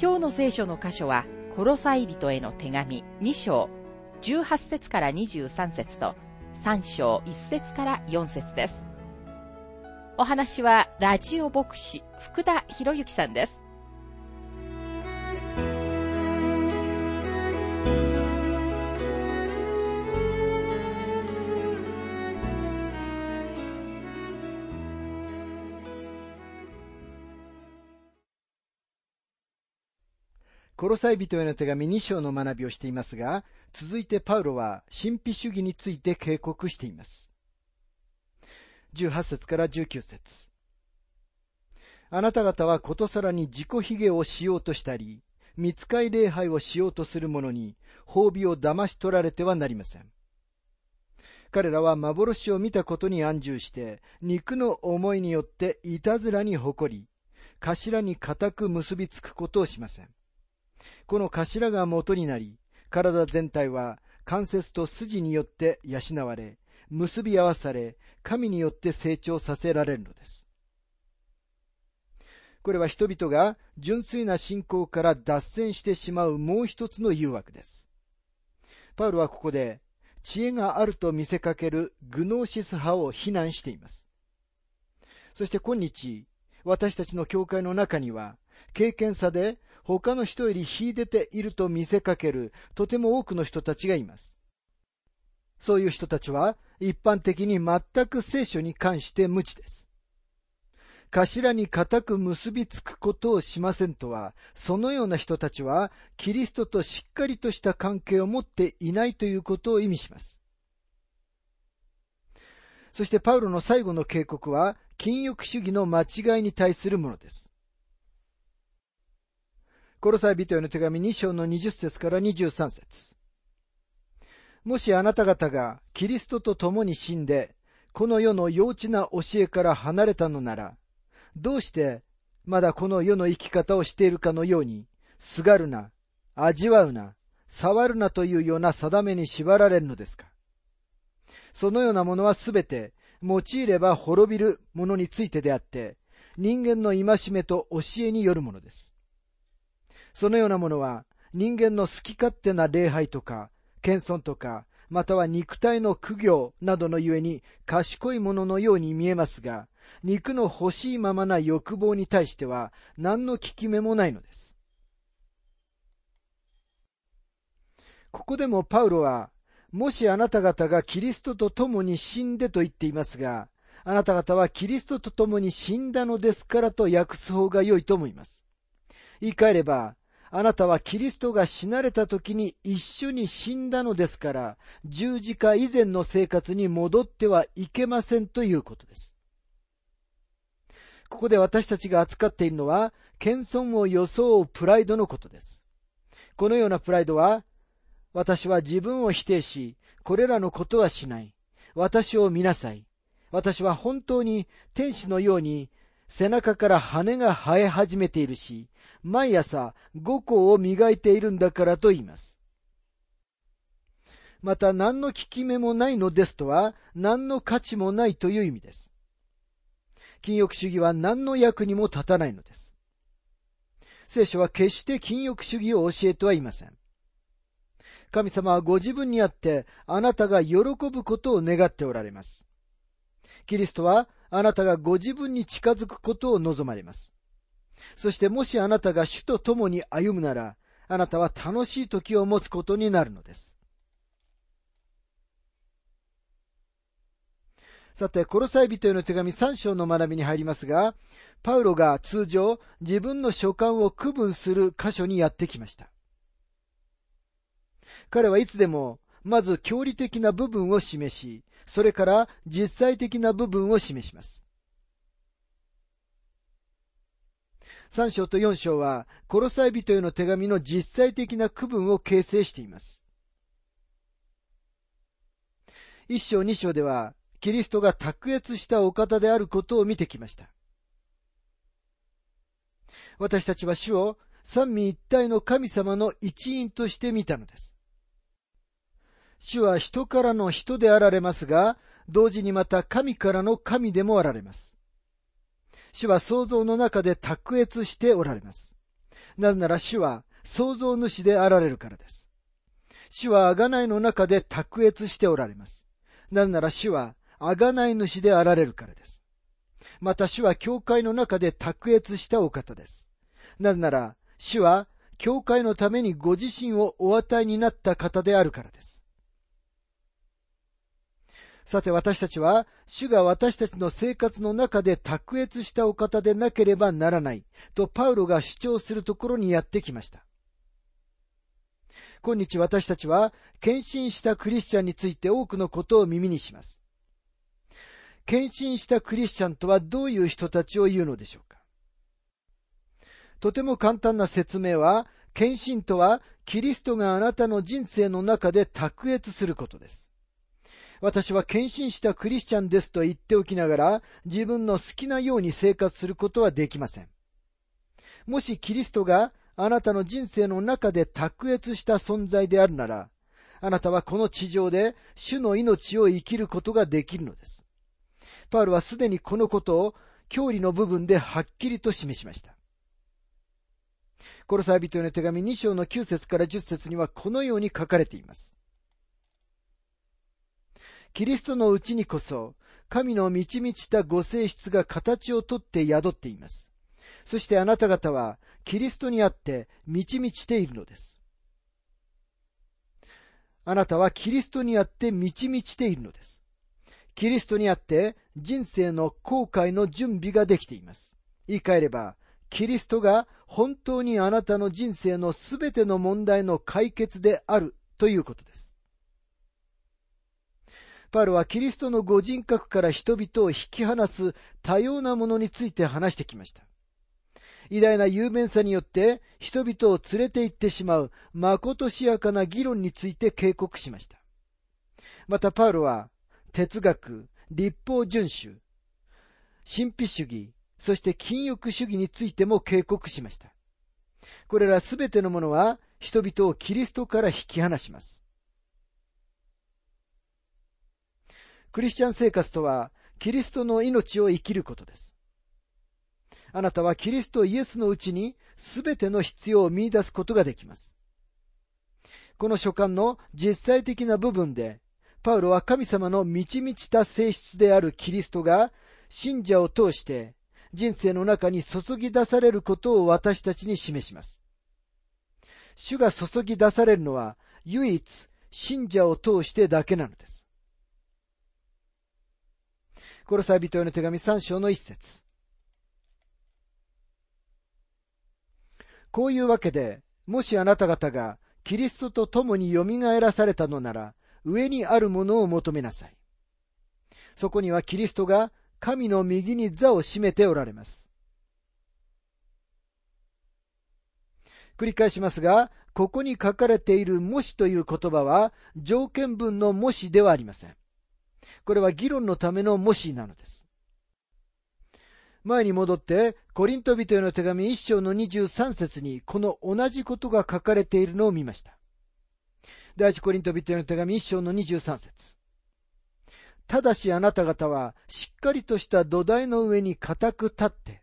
今日の聖書の箇所は、コロサイ人への手紙2章、18節から23節と、3章1節から4節です。お話は、ラジオ牧師、福田博之さんです。ロサイ人への手紙2章の学びをしていますが、続いてパウロは神秘主義について警告しています。18節から19節あなた方はことさらに自己卑下をしようとしたり、見つかい礼拝をしようとする者に褒美を騙し取られてはなりません。彼らは幻を見たことに安住して、肉の思いによっていたずらに誇り、頭に固く結びつくことをしません。この頭が元になり、体全体は関節と筋によって養われ、結び合わされ、神によって成長させられるのです。これは人々が純粋な信仰から脱線してしまうもう一つの誘惑です。パウロはここで、知恵があると見せかけるグノーシス派を非難しています。そして今日、私たちの教会の中には、経験差で他の人より秀でていると見せかけるとても多くの人たちがいます。そういう人たちは一般的に全く聖書に関して無知です。頭に固く結びつくことをしませんとは、そのような人たちはキリストとしっかりとした関係を持っていないということを意味します。そしてパウロの最後の警告は、禁欲主義の間違いに対するものです。コロサイ人への手紙2章の20節から23節もしあなた方がキリストと共に死んで、この世の幼稚な教えから離れたのなら、どうしてまだこの世の生き方をしているかのように、すがるな、味わうな、触るなというような定めに縛られるのですかそのようなものはすべて、用いれば滅びるものについてであって、人間の戒めと教えによるものです。そのようなものは人間の好き勝手な礼拝とか、謙遜とか、または肉体の苦行などのゆえに賢いもののように見えますが、肉の欲しいままな欲望に対しては何の効き目もないのです。ここでもパウロは、もしあなた方がキリストと共に死んでと言っていますが、あなた方はキリストと共に死んだのですからと訳す方が良いと思います。言い換えれば、あなたはキリストが死なれた時に一緒に死んだのですから、十字架以前の生活に戻ってはいけませんということです。ここで私たちが扱っているのは、謙遜を装うプライドのことです。このようなプライドは、私は自分を否定し、これらのことはしない。私を見なさい。私は本当に天使のように背中から羽が生え始めているし、毎朝五個を磨いているんだからと言います。また何の効き目もないのですとは何の価値もないという意味です。禁欲主義は何の役にも立たないのです。聖書は決して禁欲主義を教えてはいません。神様はご自分にあってあなたが喜ぶことを願っておられます。キリストはあなたがご自分に近づくことを望まれます。そしてもしあなたが主と共に歩むなら、あなたは楽しい時を持つことになるのです。さて、コロサイ人への手紙3章の学びに入りますが、パウロが通常自分の書簡を区分する箇所にやってきました。彼はいつでも、まず教理的な部分を示し、それから実際的な部分を示します。3章と4章は、コロサイ人への手紙の実際的な区分を形成しています。1章2章では、キリストが卓越したお方であることを見てきました。私たちは主を三位一体の神様の一員として見たのです。主は人からの人であられますが、同時にまた神からの神でもあられます。主は創造の中で卓越しておられます。なぜなら主は創造主であられるからです。主は贖いの中で卓越しておられます。なぜなら主は贖い主であられるからです。また主は教会の中で卓越したお方です。なぜなら主は教会のためにご自身をお与えになった方であるからです。さて私たちは、主が私たちの生活の中で卓越したお方でなければならないとパウロが主張するところにやってきました。今日私たちは、献身したクリスチャンについて多くのことを耳にします。献身したクリスチャンとはどういう人たちを言うのでしょうかとても簡単な説明は、献身とは、キリストがあなたの人生の中で卓越することです。私は献身したクリスチャンですと言っておきながら、自分の好きなように生活することはできません。もしキリストがあなたの人生の中で卓越した存在であるなら、あなたはこの地上で主の命を生きることができるのです。パウルはすでにこのことを教理の部分ではっきりと示しました。コロサイ人への手紙2章の9節から10節にはこのように書かれています。キリストのうちにこそ、神の満ち満ちたご性質が形をとって宿っています。そしてあなた方は、キリストにあって満ち満ちているのです。あなたはキリストにあって満ち満ちているのです。キリストにあって人生の後悔の準備ができています。言い換えれば、キリストが本当にあなたの人生のすべての問題の解決であるということです。パウロはキリストのご人格から人々を引き離す多様なものについて話してきました。偉大な雄弁さによって人々を連れて行ってしまう誠しやかな議論について警告しました。またパウロは哲学、立法遵守、神秘主義、そして禁欲主義についても警告しました。これらすべてのものは人々をキリストから引き離します。クリスチャン生活とは、キリストの命を生きることです。あなたはキリストイエスのうちに全ての必要を見出すことができます。この書簡の実際的な部分で、パウロは神様の満ち満ちた性質であるキリストが信者を通して人生の中に注ぎ出されることを私たちに示します。主が注ぎ出されるのは唯一信者を通してだけなのです。コロサイ人への手紙3章の一節。こういうわけで、もしあなた方がキリストと共に蘇らされたのなら、上にあるものを求めなさい。そこにはキリストが神の右に座を占めておられます。繰り返しますが、ここに書かれているもしという言葉は条件文のもしではありません。これは議論のための模試なのです。前に戻って、コリント人への手紙一章の23節にこの同じことが書かれているのを見ました。第一コリント人への手紙一章の23節ただしあなた方はしっかりとした土台の上に固く立って、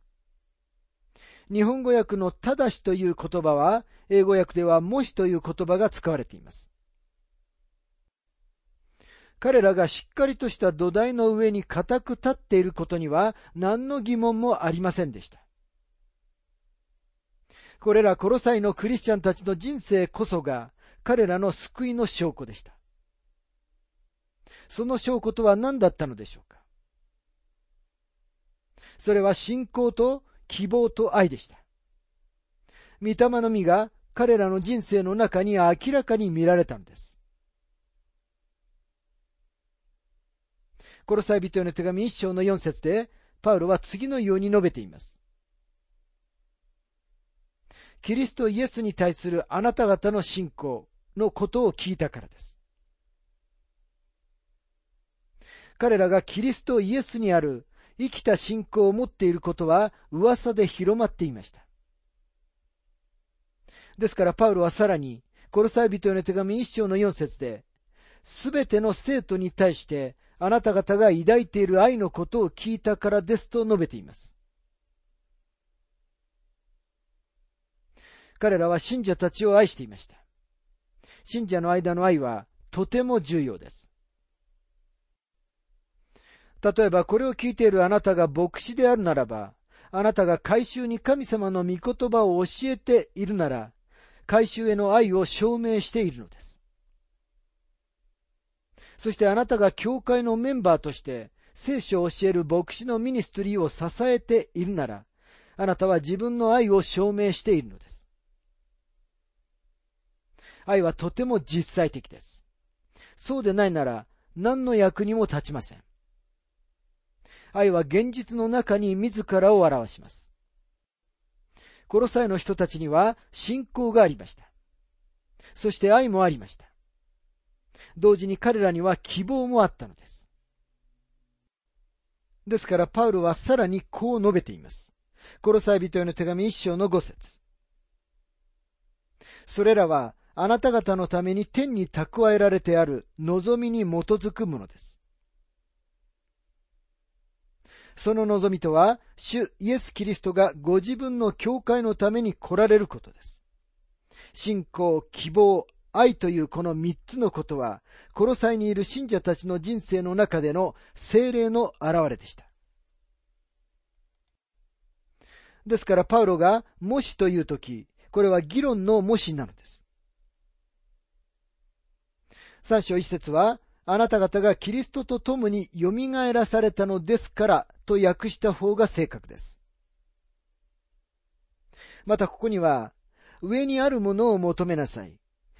日本語訳のただしという言葉は、英語訳ではもしという言葉が使われています。彼らがしっかりとした土台の上に固く立っていることには何の疑問もありませんでした。これらコロサイのクリスチャンたちの人生こそが彼らの救いの証拠でした。その証拠とは何だったのでしょうかそれは信仰と希望と愛でした。御霊の実が彼らの人生の中に明らかに見られたのです。コロサイ人への手紙一章の四節で、パウロは次のように述べています。キリストイエスに対するあなた方の信仰のことを聞いたからです。彼らがキリストイエスにある生きた信仰を持っていることは噂で広まっていました。ですからパウロはさらに、コロサイ人への手紙一章の四節で、すべての生徒に対してあなた方が抱いている愛のことを聞いたからですと述べています。彼らは信者たちを愛していました。信者の間の愛はとても重要です。例えばこれを聞いているあなたが牧師であるならば、あなたが改宗に神様の御言葉を教えているなら、改宗への愛を証明しているのです。そしてあなたが教会のメンバーとして聖書を教える牧師のミニストリーを支えているなら、あなたは自分の愛を証明しているのです。愛はとても実際的です。そうでないなら何の役にも立ちません。愛は現実の中に自らを表します。この際の人たちには信仰がありました。そして愛もありました。同時に彼らには希望もあったのです。ですからパウロはさらにこう述べています。コロサイ人への手紙一章の五節それらはあなた方のために天に蓄えられてある望みに基づくものです。その望みとは、主イエス・キリストがご自分の教会のために来られることです。信仰、希望、愛というこの三つのことは、この際にいる信者たちの人生の中での精霊の現れでした。ですから、パウロが、もしというとき、これは議論のもしなのです。三章一節は、あなた方がキリストと共に蘇らされたのですからと訳した方が正確です。またここには、上にあるものを求めなさい。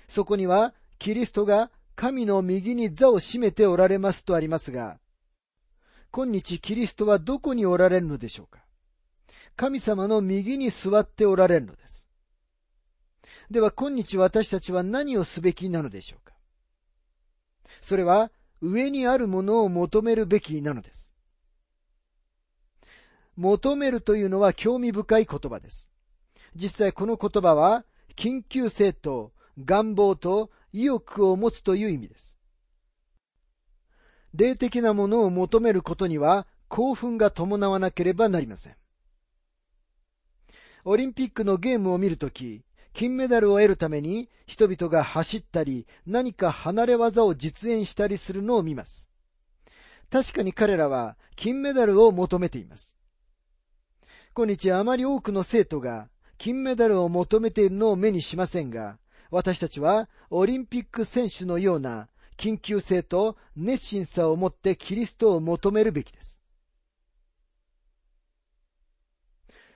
そこには、キリストが神の右に座を占めておられますとありますが、今日キリストはどこにおられるのでしょうか？神様の右に座っておられるのです。では今日私たちは何をすべきなのでしょうか？それは上にあるものを求めるべきなのです。求めるというのは興味深い言葉です。実際この言葉は緊急性と願望と意欲を持つという意味です。霊的なものを求めることには興奮が伴わなければなりません。オリンピックのゲームを見るとき、金メダルを得るために人々が走ったり何か離れ技を実演したりするのを見ます。確かに彼らは金メダルを求めています。今日あまり多くの生徒が金メダルを求めているのを目にしませんが、私たちはオリンピック選手のような緊急性と熱心さを持ってキリストを求めるべきです。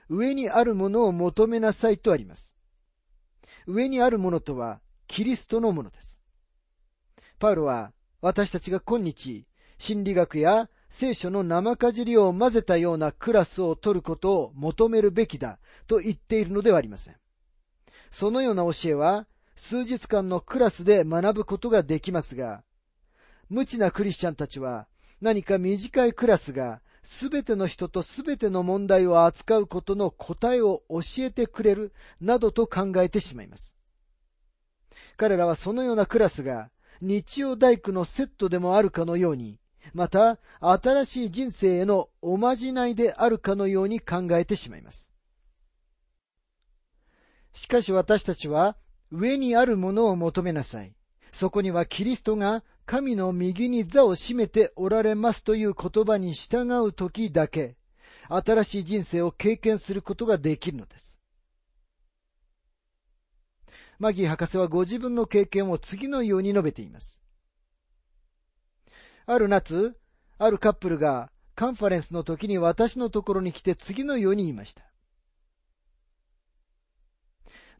上にあるものを求めなさいとあります。上にあるものとはキリストのものです。パウロは私たちが今日、心理学や聖書の生かじりを混ぜたようなクラスを取ることを求めるべきだと言っているのではありません。そのような教えは数日間のクラスで学ぶことができますが、無知なクリスチャンたちは何か短いクラスがすべての人とすべての問題を扱うことの答えを教えてくれるなどと考えてしまいます。彼らはそのようなクラスが日曜大工のセットでもあるかのように、また新しい人生へのおまじないであるかのように考えてしまいます。しかし私たちは上にあるものを求めなさい。そこにはキリストが神の右に座を占めておられますという言葉に従う時だけ、新しい人生を経験することができるのです。マギー博士はご自分の経験を次のように述べています。ある夏、あるカップルがカンファレンスの時に私のところに来て次のように言いました。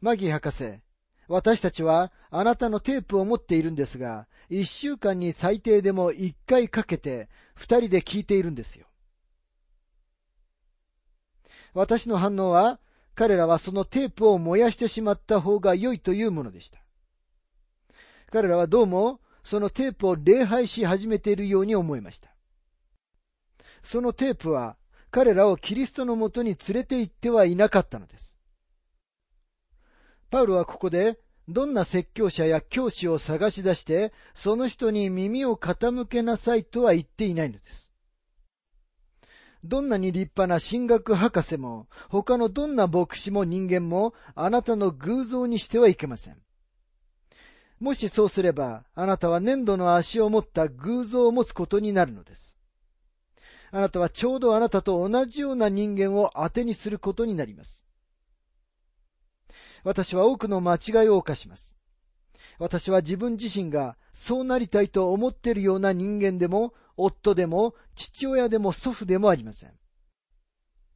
マギー博士、私たちはあなたのテープを持っているんですが、一週間に最低でも一回かけて二人で聞いているんですよ。私の反応は、彼らはそのテープを燃やしてしまった方が良いというものでした。彼らはどうもそのテープを礼拝し始めているように思いました。そのテープは彼らをキリストのもとに連れて行ってはいなかったのです。パウロはここでどんな説教者や教師を探し出して、その人に耳を傾けなさいとは言っていないのです。どんなに立派な神学博士も、他のどんな牧師も人間も、あなたの偶像にしてはいけません。もしそうすれば、あなたは粘土の足を持った偶像を持つことになるのです。あなたはちょうどあなたと同じような人間を当てにすることになります。私は多くの間違いを犯します。私は自分自身がそうなりたいと思っているような人間でも、夫でも、父親でも祖父でもありません。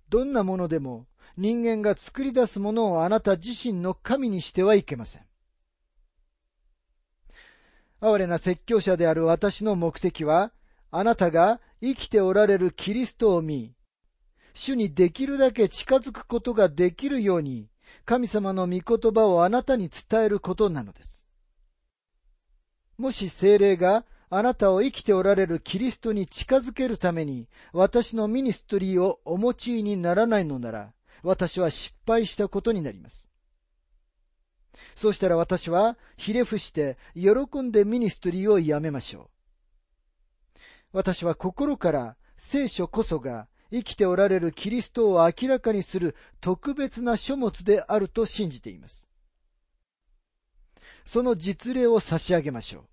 どんなものでも人間が作り出すものをあなた自身の神にしてはいけません。哀れな説教者である私の目的は、あなたが生きておられるキリストを見、主にできるだけ近づくことができるように、神様の御言葉をあなたに伝えることなのです。もし精霊があなたを生きておられるキリストに近づけるために私のミニストリーをお持ちにならないのなら、私は失敗したことになります。そうしたら私はひれ伏して喜んでミニストリーをやめましょう。私は心から聖書こそが生きておられるキリストを明らかにする特別な書物であると信じています。その実例を差し上げましょう。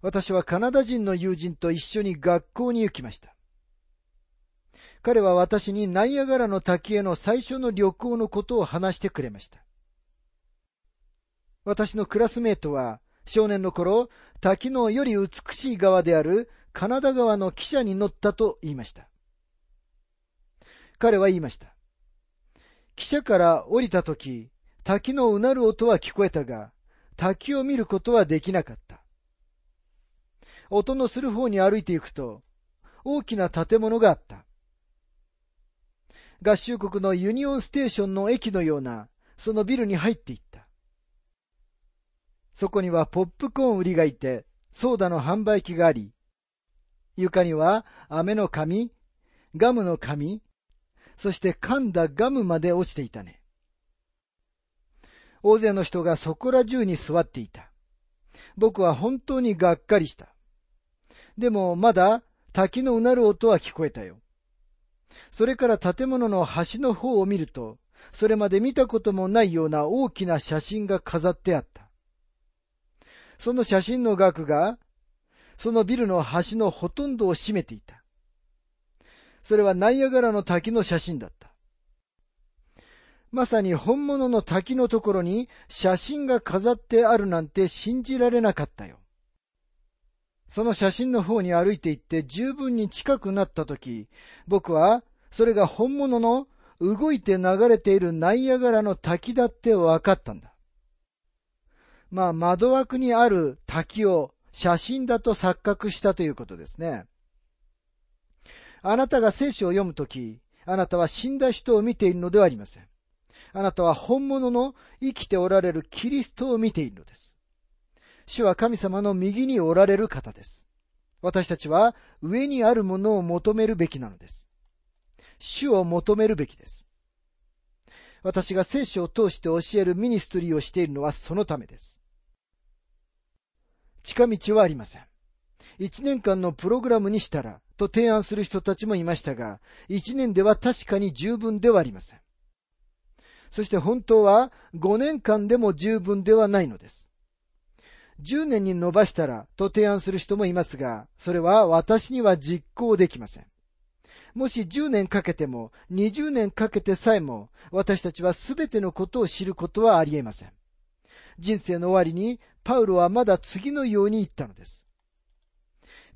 私はカナダ人の友人と一緒に学校に行きました。彼は私にナイアガラの滝への最初の旅行のことを話してくれました。私のクラスメートは少年の頃、滝のより美しい川であるカナダ川の汽車に乗ったと言いました。彼は言いました。汽車から降りたとき、滝のうなる音は聞こえたが、滝を見ることはできなかった。音のする方に歩いていくと、大きな建物があった。合衆国のユニオンステーションの駅のような、そのビルに入っていった。そこにはポップコーン売りがいて、ソーダの販売機があり、床には飴の紙、ガムの紙、そして噛んだガムまで落ちていたね。大勢の人がそこら中に座っていた。僕は本当にがっかりした。でもまだ滝のうなる音は聞こえたよ。それから建物の端の方を見ると、それまで見たこともないような大きな写真が飾ってあった。その写真の額がそのビルの端のほとんどを占めていた。それはナイアガラの滝の写真だった。まさに本物の滝のところに写真が飾ってあるなんて信じられなかったよ。その写真の方に歩いて行って十分に近くなった時、僕はそれが本物の動いて流れているナイアガラの滝だって分かったんだ。まあ窓枠にある滝を写真だと錯覚したということですね。あなたが聖書を読むとき、あなたは死んだ人を見ているのではありません。あなたは本物の生きておられるキリストを見ているのです。主は神様の右におられる方です。私たちは上にあるものを求めるべきなのです。主を求めるべきです。私が聖書を通して教えるミニストリーをしているのはそのためです。近道はありません。一年間のプログラムにしたら、と提案する人たちもいましたが、一年では確かに十分ではありません。そして本当は5年間でも十分ではないのです。10年に伸ばしたらと提案する人もいますが、それは私には実行できません。もし10年かけても20年かけてさえも私たちは全てのことを知ることはありえません。人生の終わりにパウロはまだ次のように言ったのです。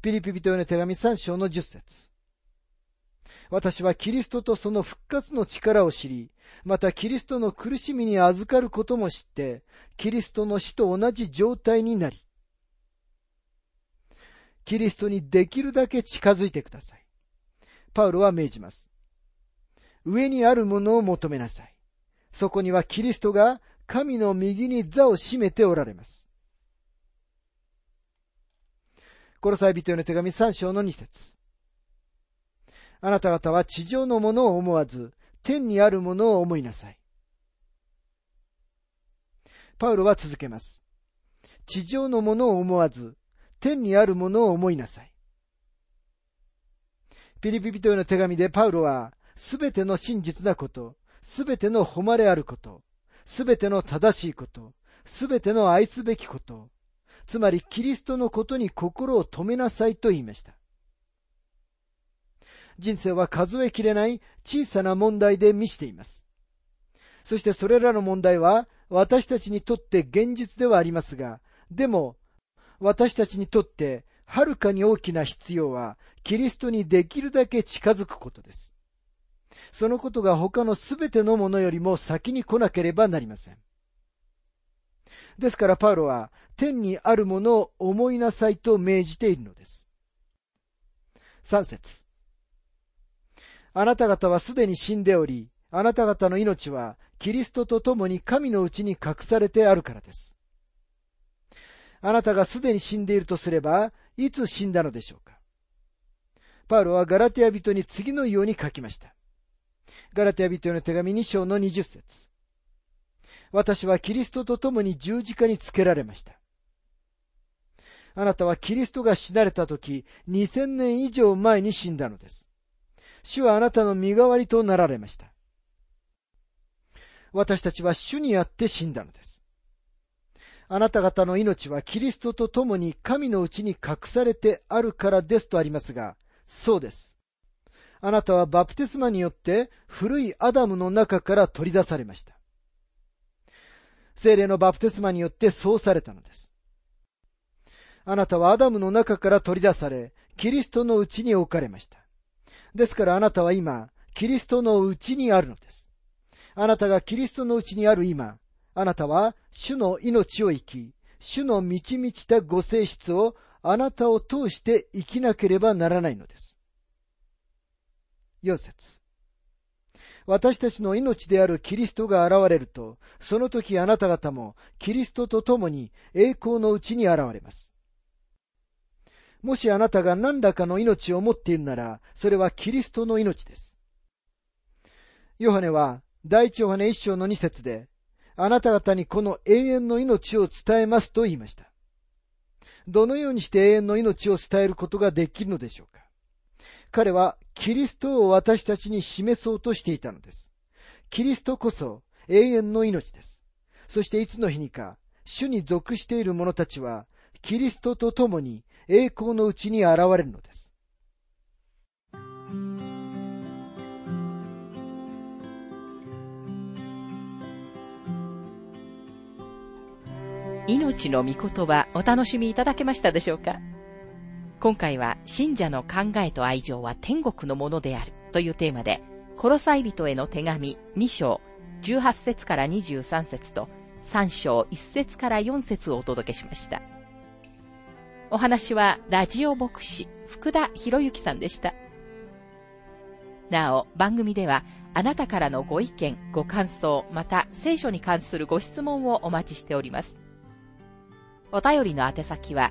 ピリピ人への手紙3章の10節私はキリストとその復活の力を知り、またキリストの苦しみに預かることも知って、キリストの死と同じ状態になり、キリストにできるだけ近づいてください。パウロは命じます。上にあるものを求めなさい。そこにはキリストが神の右に座を占めておられます。コロサイ人への手紙3章の2節あなた方は地上のものを思わず、天にあるものを思いなさい。パウロは続けます。地上のものを思わず、天にあるものを思いなさい。ピリピ人への手紙でパウロは、すべての真実なこと、すべての誉れあること、すべての正しいこと、すべての愛すべきこと、つまりキリストのことに心を止めなさいと言いました。人生は数えきれない小さな問題で満ちています。そしてそれらの問題は私たちにとって現実ではありますが、でも私たちにとってはるかに大きな必要はキリストにできるだけ近づくことです。そのことが他のすべてのものよりも先に来なければなりません。ですからパウロは天にあるものを思いなさいと命じているのです。三節あなた方はすでに死んでおり、あなた方の命はキリストと共に神のうちに隠されてあるからです。あなたがすでに死んでいるとすれば、いつ死んだのでしょうかパウロはガラテヤ人に次のように書きました。ガラテヤ人への手紙2章の20節私はキリストと共に十字架につけられました。あなたはキリストが死なれた時、2000年以上前に死んだのです。主はあなたの身代わりとなられました。私たちは主にあって死んだのです。あなた方の命はキリストと共に神のうちに隠されてあるからですとありますが、そうです。あなたはバプテスマによって古いアダムの中から取り出されました。精霊のバプテスマによってそうされたのです。あなたはアダムの中から取り出され、キリストのうちに置かれました。ですからあなたは今、キリストのうちにあるのです。あなたがキリストのうちにある今、あなたは主の命を生き、主の満ち満ちたご性質をあなたを通して生きなければならないのです。4節私たちの命であるキリストが現れると、その時あなた方もキリストと共に栄光のうちに現れます。もしあなたが何らかの命を持っているなら、それはキリストの命です。ヨハネは、第一ヨハネ一章の二節で、あなた方にこの永遠の命を伝えますと言いました。どのようにして永遠の命を伝えることができるのでしょうか彼はキリストを私たちに示そうとしていたのです。キリストこそ永遠の命です。そしていつの日にか、主に属している者たちは、キリストと共に栄光のうちに現れるのです。命の御言葉お楽しみいただけましたでしょうか？今回は信者の考えと愛情は天国のものであるというテーマで、コロサイ人への手紙2章18節から23節と3章1節から4節をお届けしました。お話はラジオ牧師福田博之さんでした。なお、番組ではあなたからのご意見、ご感想、また聖書に関するご質問をお待ちしております。お便りの宛先は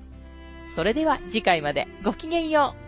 それでは次回までごきげんよう。